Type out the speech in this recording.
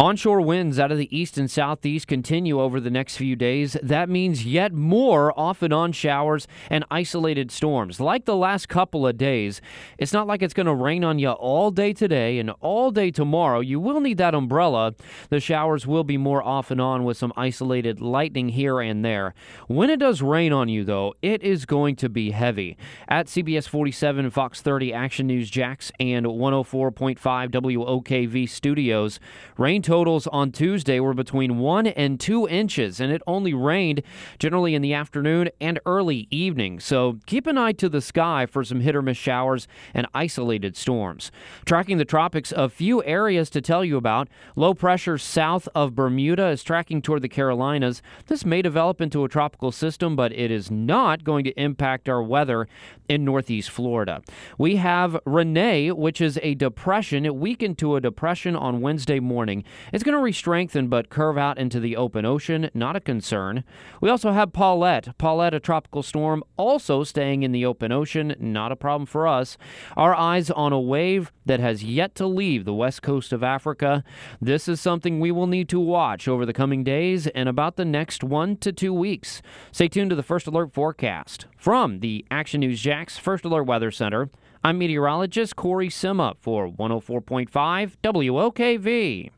Onshore winds out of the east and southeast continue over the next few days. That means yet more off and on showers and isolated storms. Like the last couple of days, it's not like it's going to rain on you all day today and all day tomorrow. You will need that umbrella. The showers will be more off and on with some isolated lightning here and there. When it does rain on you, though, it is going to be heavy. At CBS 47, Fox 30, Action News Jax, and 104.5 WOKV studios, rain totals on Tuesday were between 1 and 2 inches, and it only rained generally in the afternoon and early evening. So keep an eye to the sky for some hit or miss showers and isolated storms. Tracking the tropics, a few areas to tell you about. Low pressure south of Bermuda is tracking toward the Carolinas. This may develop into a tropical system, but it is not going to impact our weather in northeast Florida. We have Rene, which is a depression. It weakened to a depression on Wednesday morning. It's going to re-strengthen but curve out into the open ocean, not a concern. We also have Paulette. Paulette, a tropical storm, also staying in the open ocean, not a problem for us. Our eyes on a wave that has yet to leave the west coast of Africa. This is something we will need to watch over the coming days and about the next one to two weeks. Stay tuned to the First Alert forecast. From the Action News Jax First Alert Weather Center, I'm meteorologist Corey Sima for 104.5 WOKV.